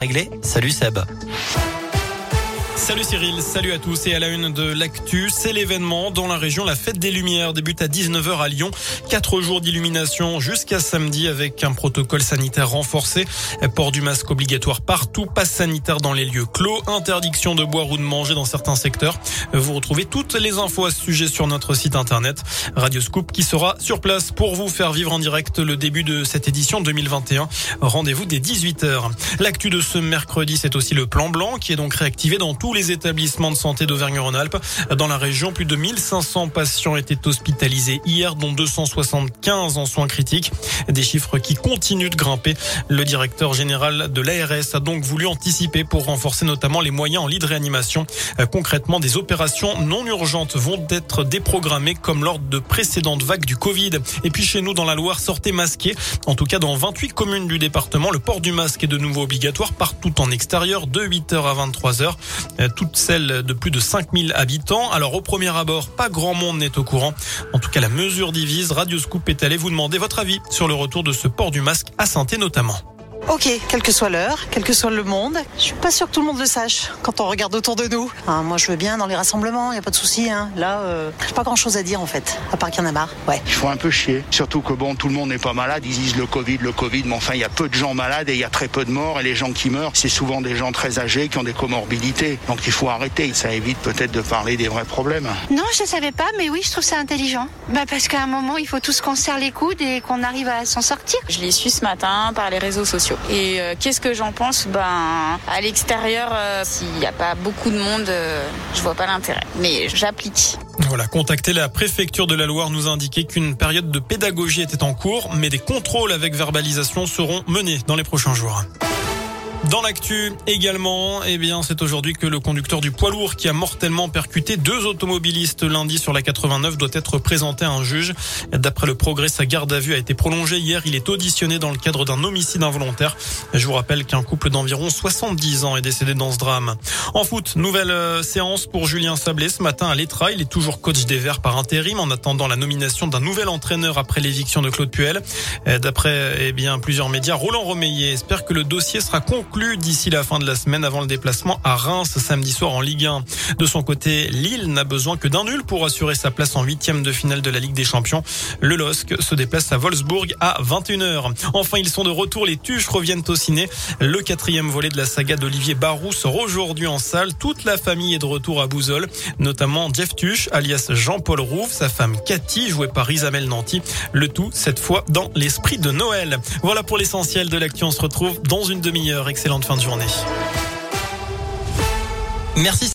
Réglé. Salut Seb. Salut Cyril, salut à tous et à la une de l'actu, c'est l'événement dans la région. La fête des Lumières débute à 19h à Lyon. Quatre jours d'illumination jusqu'à samedi avec un protocole sanitaire renforcé. Port du masque obligatoire partout, passe sanitaire dans les lieux clos, interdiction de boire ou de manger dans certains secteurs. Vous retrouvez toutes les infos à ce sujet sur notre site internet Radio Scoop qui sera sur place pour vous faire vivre en direct le début de cette édition 2021. Rendez-vous dès 18h. L'actu de ce mercredi, c'est aussi le plan blanc qui est donc réactivé dans tous les établissements de santé d'Auvergne-Rhône-Alpes. Dans la région, plus de 1500 patients étaient hospitalisés hier, dont 275 en soins critiques. Des chiffres qui continuent de grimper. Le directeur général de l'ARS a donc voulu anticiper pour renforcer notamment les moyens en lit de réanimation. Concrètement, des opérations non urgentes vont être déprogrammées comme lors de précédentes vagues du Covid. Et puis chez nous, dans la Loire, sortez masqué. En tout cas, dans 28 communes du département, le port du masque est de nouveau obligatoire partout en extérieur de 8h à 23h toutes celles de plus de 5000 habitants. Alors au premier abord, pas grand monde n'est au courant. En tout cas, la mesure divise. Radio Scoop est allé vous demander votre avis sur le retour de ce port du masque à saint notamment. Ok, quelle que soit l'heure, quel que soit le monde, je suis pas sûr que tout le monde le sache quand on regarde autour de nous. moi, je veux bien dans les rassemblements, il y a pas de souci. Hein. Là, euh, j'ai pas grand chose à dire en fait, à part qu'il y en a marre. Ouais. Il faut un peu chier. Surtout que bon, tout le monde n'est pas malade. Ils disent le Covid, le Covid, mais enfin, il y a peu de gens malades et il y a très peu de morts. Et les gens qui meurent, c'est souvent des gens très âgés qui ont des comorbidités. Donc il faut arrêter. Ça évite peut-être de parler des vrais problèmes. Non, je savais pas, mais oui, je trouve ça intelligent. Bah parce qu'à un moment, il faut tous qu'on serre les coudes et qu'on arrive à s'en sortir. Je l'ai su ce matin par les réseaux sociaux. Et euh, qu'est-ce que j'en pense? Ben, à l'extérieur, euh, s'il n'y a pas beaucoup de monde, euh, je vois pas l'intérêt. Mais j'applique. Voilà, contacter la préfecture de la Loire nous a indiqué qu'une période de pédagogie était en cours, mais des contrôles avec verbalisation seront menés dans les prochains jours. Dans l'actu également, eh bien, c'est aujourd'hui que le conducteur du poids lourd qui a mortellement percuté deux automobilistes lundi sur la 89 doit être présenté à un juge. D'après le progrès, sa garde à vue a été prolongée hier. Il est auditionné dans le cadre d'un homicide involontaire. Je vous rappelle qu'un couple d'environ 70 ans est décédé dans ce drame. En foot, nouvelle euh, séance pour Julien Sablé ce matin à l'Etra. Il est toujours coach des Verts par intérim en attendant la nomination d'un nouvel entraîneur après l'éviction de Claude Puel. D'après, eh bien, plusieurs médias, Roland Romeillet espère que le dossier sera conclu d'ici la fin de la semaine avant le déplacement à Reims samedi soir en Ligue 1. De son côté, Lille n'a besoin que d'un nul pour assurer sa place en huitième de finale de la Ligue des Champions. Le LOSC se déplace à Wolfsburg à 21h. Enfin, ils sont de retour. Les Tuches reviennent au ciné. Le quatrième volet de la saga d'Olivier Barou sort aujourd'hui en salle. Toute la famille est de retour à Bouzol, notamment Jeff Tuche, alias Jean-Paul Rouve, sa femme Cathy, jouée par Isabelle Nanty. Le tout, cette fois, dans l'esprit de Noël. Voilà pour l'essentiel de l'actu. On se retrouve dans une demi-heure excellente fin de journée. Merci.